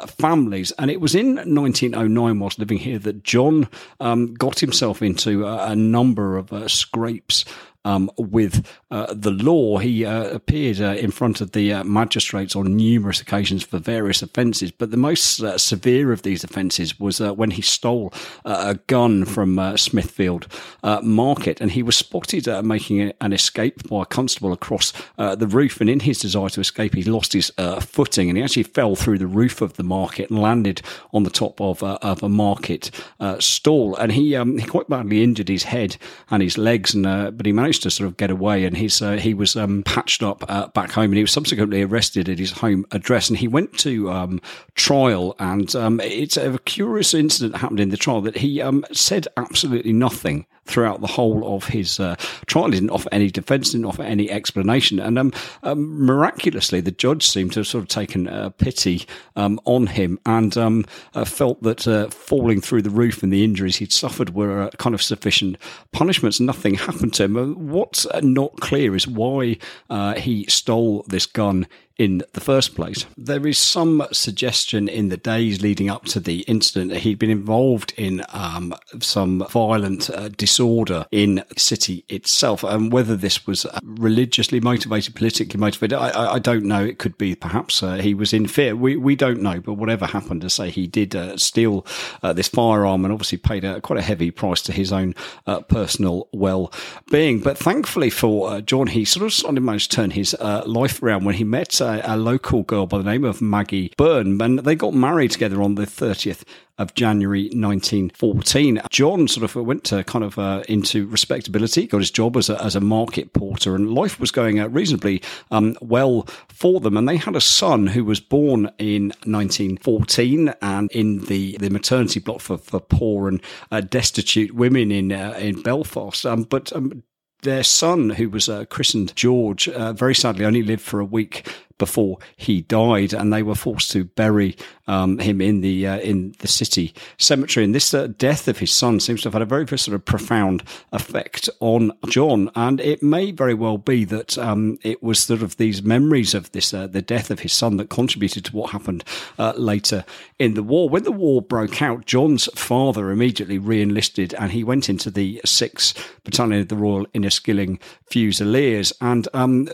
families. And it was in 1909 whilst living here that John um, got himself into a, a number of uh, scrapes um, with uh, the law. He uh, appeared uh, in front of the uh, magistrates on numerous occasions for various offences, but the most uh, severe of these offences was uh, when he stole a gun from Smithfield Market, and he was spotted making an escape by a constable across the roof. And in his desire to escape, he lost his footing, and he actually fell through the roof of the market and landed on the top of, of a market stall. And he um, he quite badly injured his head and his legs, and but he managed managed to sort of get away, and he's uh, he was um, patched up uh, back home, and he was subsequently arrested at his home address, and he went to um, trial, and um, it's a curious incident happened in the trial that he um, said absolutely nothing throughout the whole of his uh, trial. He didn't offer any defence, didn't offer any explanation, and um, um, miraculously, the judge seemed to have sort of taken uh, pity um, on him and um, uh, felt that uh, falling through the roof and the injuries he'd suffered were uh, kind of sufficient punishments. Nothing happened to him. Uh, what's not clear is why he stole this gun in the first place. There is some suggestion in the days leading up to the incident that he'd been involved in um, some violent uh, disorder in the city itself. And whether this was uh, religiously motivated, politically motivated, I, I, don't know. It could be perhaps uh, he was in fear. We, we don't know. But whatever happened to say, he did uh, steal uh, this firearm and obviously paid a, quite a heavy price to his own uh, personal well being. But thankfully for John, he sort of managed to turn his life around when he met a, local girl by the name of Maggie Byrne, and they got married together on the 30th of January 1914. John sort of went to kind of uh, into respectability, got his job as a, as a market porter, and life was going uh, reasonably um, well for them. And they had a son who was born in 1914 and in the, the maternity block for, for poor and uh, destitute women in uh, in Belfast. Um, but um, their son, who was uh, christened George, uh, very sadly only lived for a week before he died, and they were forced to bury um, him in the uh, in the city cemetery. And this uh, death of his son seems to have had a very, sort of profound effect on John. And it may very well be that um, it was sort of these memories of this uh, the death of his son that contributed to what happened uh, later in the war. When the war broke out, John's father immediately re-enlisted, and he went into the Sixth Battalion of the Royal Inniskilling Fusiliers. And um,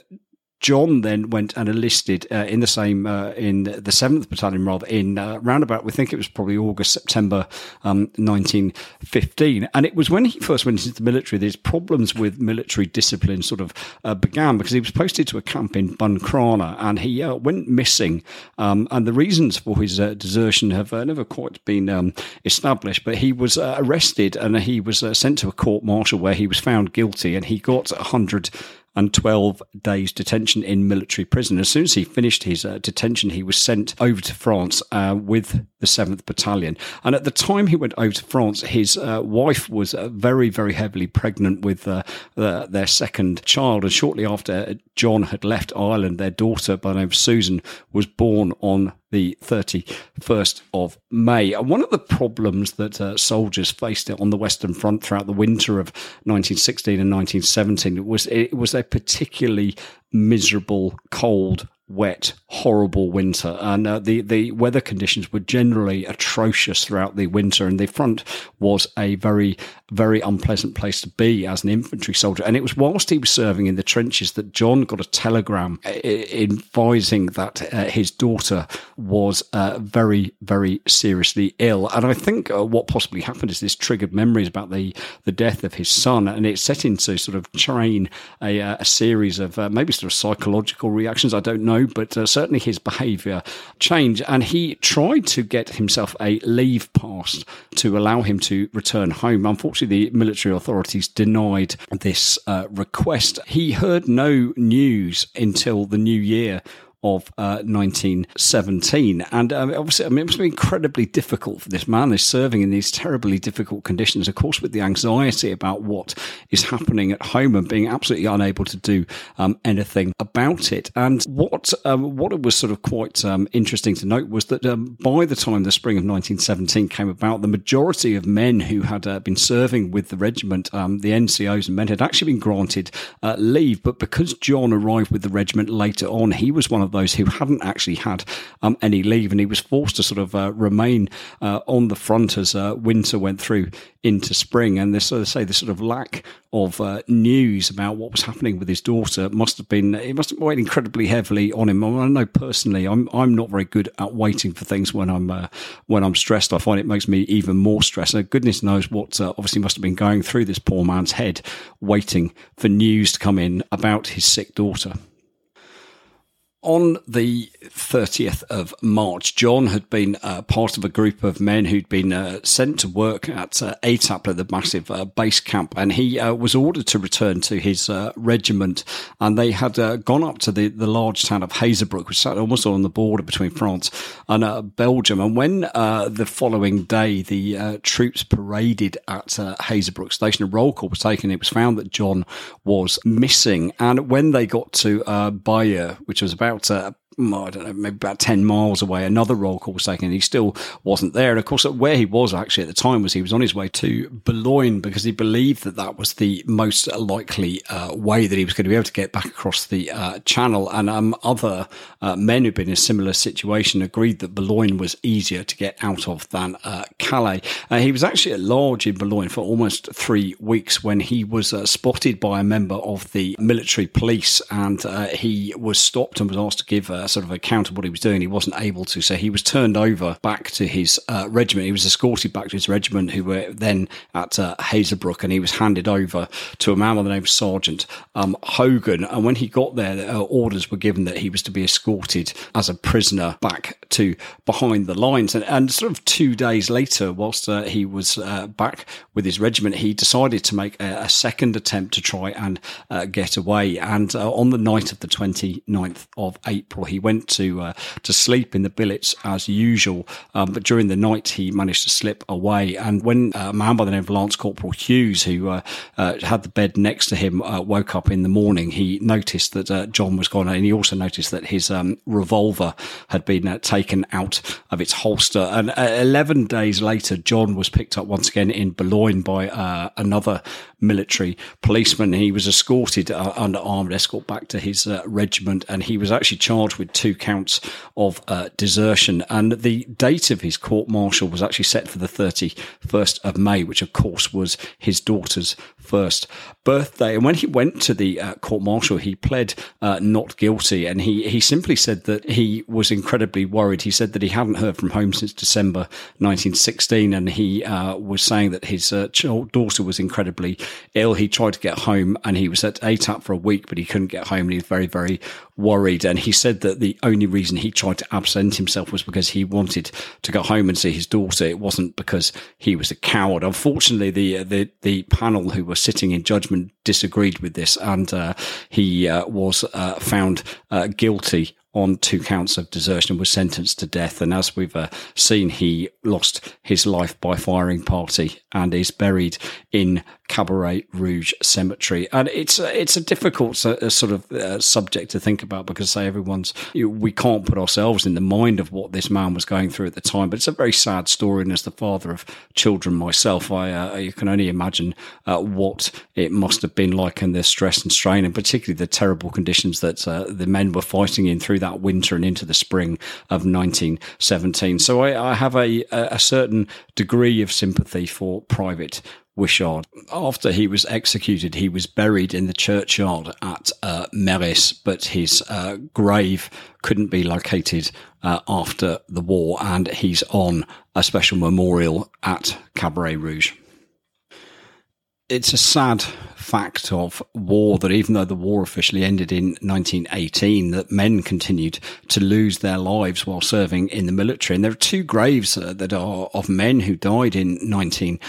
John then went and enlisted uh, in the same uh, in the seventh battalion, rather in uh, roundabout. We think it was probably August September um, 1915, and it was when he first went into the military. These problems with military discipline sort of uh, began because he was posted to a camp in Buncrana and he uh, went missing. Um, and the reasons for his uh, desertion have never quite been um, established. But he was arrested and he was sent to a court martial where he was found guilty, and he got a hundred and 12 days detention in military prison. As soon as he finished his uh, detention, he was sent over to France uh, with the 7th Battalion. And at the time he went over to France, his uh, wife was uh, very, very heavily pregnant with uh, their second child. And shortly after John had left Ireland, their daughter, by the name of Susan, was born on the 31st of May. And one of the problems that uh, soldiers faced on the Western Front throughout the winter of 1916 and 1917 was it was a particularly miserable, cold wet, horrible winter, and uh, the the weather conditions were generally atrocious throughout the winter. And the front was a very very unpleasant place to be as an infantry soldier. And it was whilst he was serving in the trenches that John got a telegram uh, advising that uh, his daughter was uh, very very seriously ill. And I think uh, what possibly happened is this triggered memories about the the death of his son, and it set into sort of train a, uh, a series of maybe sort of psychological reactions. I don't know know, but uh, certainly his behaviour changed. And he tried to get himself a leave pass to allow him to return home. Unfortunately, the military authorities denied this uh, request. He heard no news until the new year of uh, 1917. And um, obviously, I mean, it must be incredibly difficult for this man. He's serving in these terribly difficult conditions, of course, with the anxiety about what is happening at home and being absolutely unable to do um, anything about it. And what um, what was sort of quite um, interesting to note was that um, by the time the spring of 1917 came about, the majority of men who had uh, been serving with the regiment, um, the NCOs and men, had actually been granted uh, leave. But because John arrived with the regiment later on, he was one of those who hadn't actually had um, any leave, and he was forced to sort of uh, remain uh, on the front as uh, winter went through into spring. And this, as say, the sort of lack of uh, news about what was happening with his daughter must have been it must have weighed incredibly heavily on him. I know personally, I'm I'm not very good at waiting for things when I'm uh, when I'm stressed. I find it makes me even more stressed. And goodness knows what obviously must have been going through this poor man's head, waiting for news to come in about his sick daughter on the 30th of March, John had been uh, part of a group of men who'd been uh, sent to work at uh, Étaples, at the massive uh, base camp, and he uh, was ordered to return to his uh, regiment. And they had gone up to the, the large town of Hazebrouck, which sat almost on the border between France and Belgium. And when the following day the troops paraded at Hazebrouck station, a roll call was taken. It was found that John was missing. And when they got to uh, Bailleul, which was about uh, I don't know, maybe about 10 miles away, another roll call was taken and he still wasn't there. And of course, where he was actually at the time was he was on his way to Boulogne because he believed that that was the most likely uh, way that he was going to be able to get back across the uh, channel. And um, other uh, men who'd been in a similar situation agreed that Boulogne was easier to get out of than uh, Calais. Uh, he was actually at large in Boulogne for almost three weeks when he was uh, spotted by a member of the military police and he was stopped and was asked to give sort of account of what he was doing. He wasn't able to, so he was turned over back to his uh, regiment. He was escorted back to his regiment, who were then at uh, Hazebrouck, and he was handed over to a man by the name of Sergeant um, Hogan. And when he got there, uh, orders were given that he was to be escorted as a prisoner back to behind the lines. And, and sort of two days later, whilst uh, he was uh, back with his regiment, he decided to make a, a second attempt to try and uh, get away. And on the night of the 29th of April, he went to uh, to sleep in the billets as usual, um, but during the night he managed to slip away. And when uh, a man by the name of Lance Corporal Hughes, who uh, uh had the bed next to him, uh, woke up in the morning, he noticed that John was gone, and he also noticed that his um, revolver had been taken out of its holster. And eleven days later, John was picked up once again in Boulogne by another military policeman. He was escorted under armed escort back to his regiment, and he was actually charged with with two counts of uh, desertion. And the date of his court martial was actually set for the 31st of May, which of course was his daughter's first birthday. And when he went to the uh, court martial, he pled uh, not guilty. And he, he simply said that he was incredibly worried. He said that he hadn't heard from home since December 1916. And he uh, was saying that his uh, daughter was incredibly ill. He tried to get home and he was at Étaples for a week, but he couldn't get home. And he was very, very worried. And he said that the only reason he tried to absent himself was because he wanted to go home and see his daughter. It wasn't because he was a coward. Unfortunately, the, the, the panel who were sitting in judgment disagreed with this and uh, he uh, was uh, found uh, guilty on two counts of desertion was sentenced to death. And as we've uh, seen, he lost his life by firing party and is buried in Cabaret Rouge Cemetery. And it's a, it's a difficult uh, sort of uh, subject to think about because, say, everyone's you we can't put ourselves in the mind of what this man was going through at the time. But it's a very sad story. And as the father of children myself, I uh, you can only imagine uh, what it must have been like and the stress and strain, and particularly the terrible conditions that uh, the men were fighting in through that winter and into the spring of 1917. So I, I have a, a certain degree of sympathy for Private Wishart. After he was executed, he was buried in the churchyard at uh, Merris, but his uh, grave couldn't be located uh, after the war, and he's on a special memorial at Cabaret Rouge. It's a sad fact of war that even though the war officially ended in 1918, that men continued to lose their lives while serving in the military. And there are two graves uh, that are of men who died in 1919,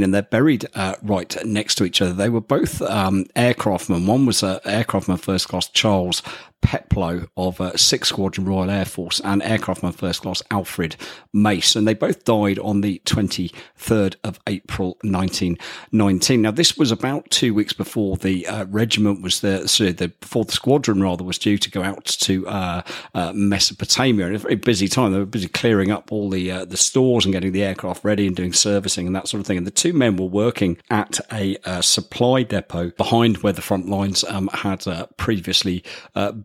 uh, and they're buried uh, right next to each other. They were both um, aircraftmen. One was uh, aircraftman first class Charles Peploe of uh, 6th Squadron Royal Air Force and aircraftman first class Alfred Mace. And they both died on the 23rd of April 1919. Now, this was about two weeks before the uh, regiment was there, so the, before the squadron rather was due to go out to uh, uh Mesopotamia. And a very busy time. They were busy clearing up all the, uh, the stores and getting the aircraft ready and doing servicing and that sort of thing. And the two men were working at a uh, supply depot behind where the front lines um, had previously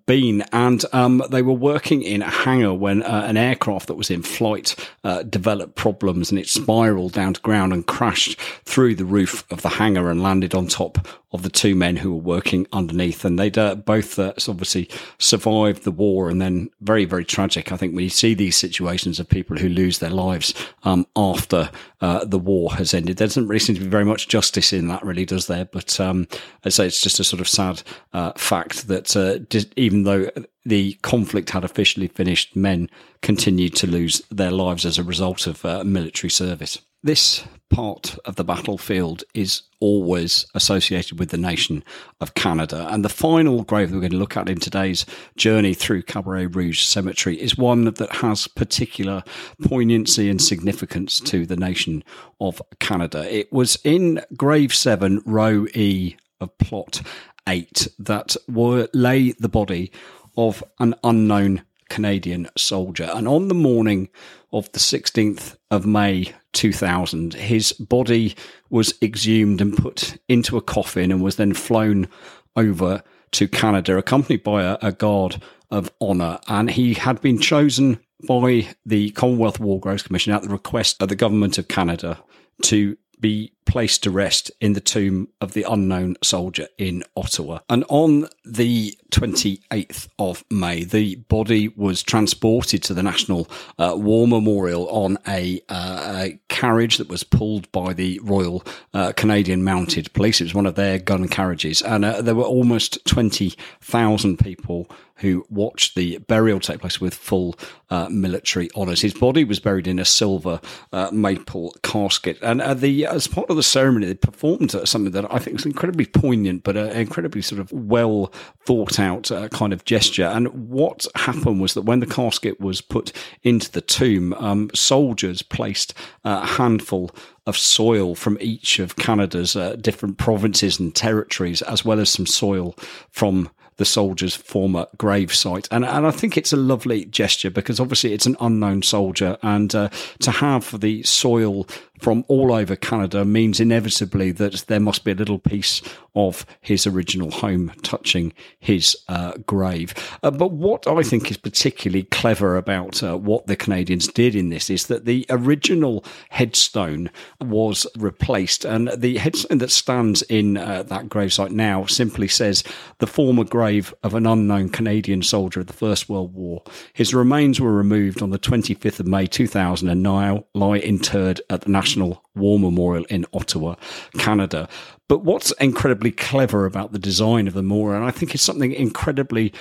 been, and um, they were working in a hangar when uh, an aircraft that was in flight uh, developed problems and it spiraled down to ground and crashed through the roof of the hangar and landed on top of the two men who were working underneath. And they'd uh, both uh, obviously survived the war and then very, very tragic. I think you see these situations of people who lose their lives um, after uh, the war has ended, there doesn't really seem to be very much justice in that, really, does there? But um, I say it's just a sort of sad uh, fact that uh, even though the conflict had officially finished, men continued to lose their lives as a result of uh, military service. This part of the battlefield is always associated with the nation of Canada. And the final grave that we're going to look at in today's journey through Cabaret Rouge Cemetery is one that has particular poignancy and significance to the nation of Canada. It was in Grave 7, Row E of Plot 8 that were, lay the body of an unknown Canadian soldier. And on the morning of the 16th of May 2000, his body was exhumed and put into a coffin and was then flown over to Canada, accompanied by a, a guard of honour. And he had been chosen by the Commonwealth War Graves Commission at the request of the Government of Canada to be placed to rest in the tomb of the unknown soldier in Ottawa. And on the 28th of May, the body was transported to the National uh, War Memorial on a, uh, a, carriage that was pulled by the Royal uh, Canadian Mounted Police. It was one of their gun carriages. And uh, there were almost 20,000 people who watched the burial take place with full uh, military honours. His body was buried in a silver uh, maple casket. And the as part of the ceremony, they performed something that I think was incredibly poignant, but an incredibly sort of well thought out uh, kind of gesture. And what happened was that when the casket was put into the tomb, um, soldiers placed a handful of soil from each of Canada's uh, different provinces and territories, as well as some soil from the soldier's former grave site. And, and I think it's a lovely gesture because obviously it's an unknown soldier and uh, to have the soil from all over Canada means inevitably that there must be a little piece of his original home touching his uh, grave. Uh, but what I think is particularly clever about uh, what the Canadians did in this is that the original headstone was replaced, and the headstone that stands in uh, that gravesite now simply says the former grave of an unknown Canadian soldier of the First World War. His remains were removed on the 25th of May 2000 and now lie interred at the National War Memorial in Ottawa, Canada. But what's incredibly clever about the design of the memorial, and I think it's something incredibly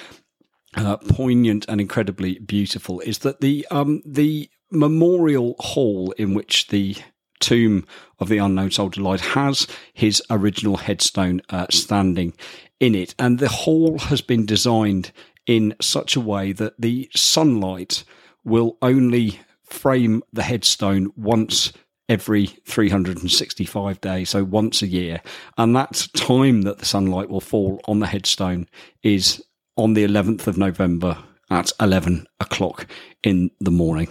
uh, poignant and incredibly beautiful, is that the um, the memorial hall in which the tomb of the unknown soldier lied has his original headstone uh, standing in it, and the hall has been designed in such a way that the sunlight will only frame the headstone once every 365 days, so once a year. And that time that the sunlight will fall on the headstone is on the 11th of November at 11 o'clock in the morning.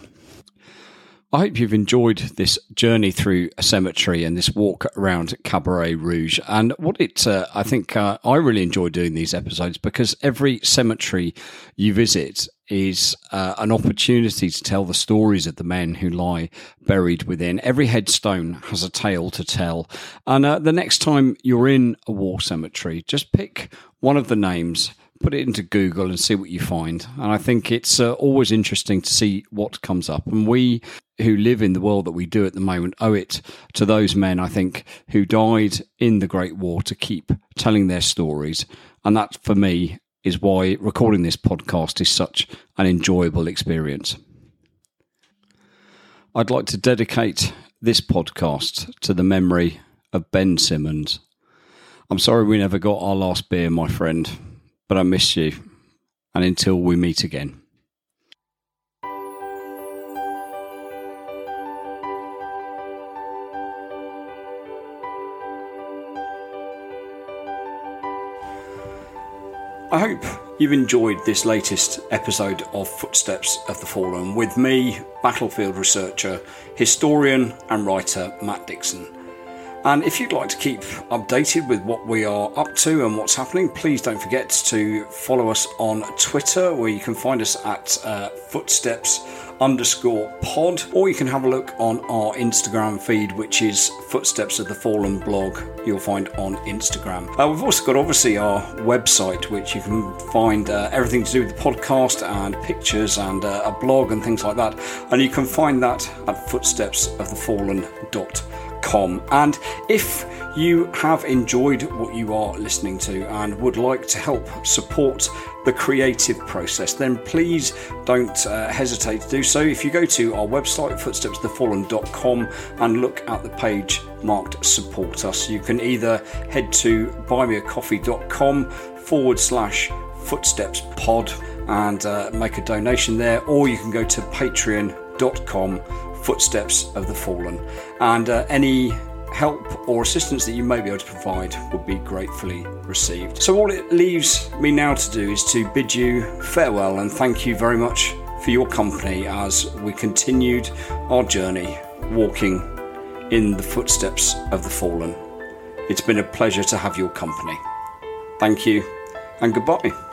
I hope you've enjoyed this journey through a cemetery and this walk around Cabaret Rouge. And what it, uh, I think, uh, I really enjoy doing these episodes because every cemetery you visit is uh, an opportunity to tell the stories of the men who lie buried within. Every headstone has a tale to tell. And uh, the next time you're in a war cemetery, just pick one of the names put it into Google and see what you find. And I think it's uh, always interesting to see what comes up. And we who live in the world that we do at the moment owe it to those men, I think, who died in the Great War to keep telling their stories. And that, for me, is why recording this podcast is such an enjoyable experience. I'd like to dedicate this podcast to the memory of Ben Simmons. I'm sorry we never got our last beer, my friend but I miss you. And until we meet again. I hope you've enjoyed this latest episode of Footsteps of the Fallen with me, battlefield researcher, historian, and writer Matt Dixon. And if you'd like to keep updated with what we are up to and what's happening, please don't forget to follow us on Twitter, where you can find us at uh, footsteps underscore pod, or you can have a look on our Instagram feed, which is Footsteps of the Fallen blog, you'll find on Instagram. Uh, we've also got obviously our website, which you can find uh, everything to do with the podcast and pictures and uh, a blog and things like that. And you can find that at footstepsofthefallen.com com. And if you have enjoyed what you are listening to and would like to help support the creative process, then please don't uh, hesitate to do so. If you go to our website, footstepsthefallen.com, and look at the page marked support us, you can either head to buymeacoffee.com forward slash footsteps pod and uh, make a donation there, or you can go to patreon.com footsteps of the fallen. And uh, any help or assistance that you may be able to provide would be gratefully received. So, all it leaves me now to do is to bid you farewell and thank you very much for your company as we continued our journey walking in the footsteps of the fallen. It's been a pleasure to have your company. Thank you and goodbye.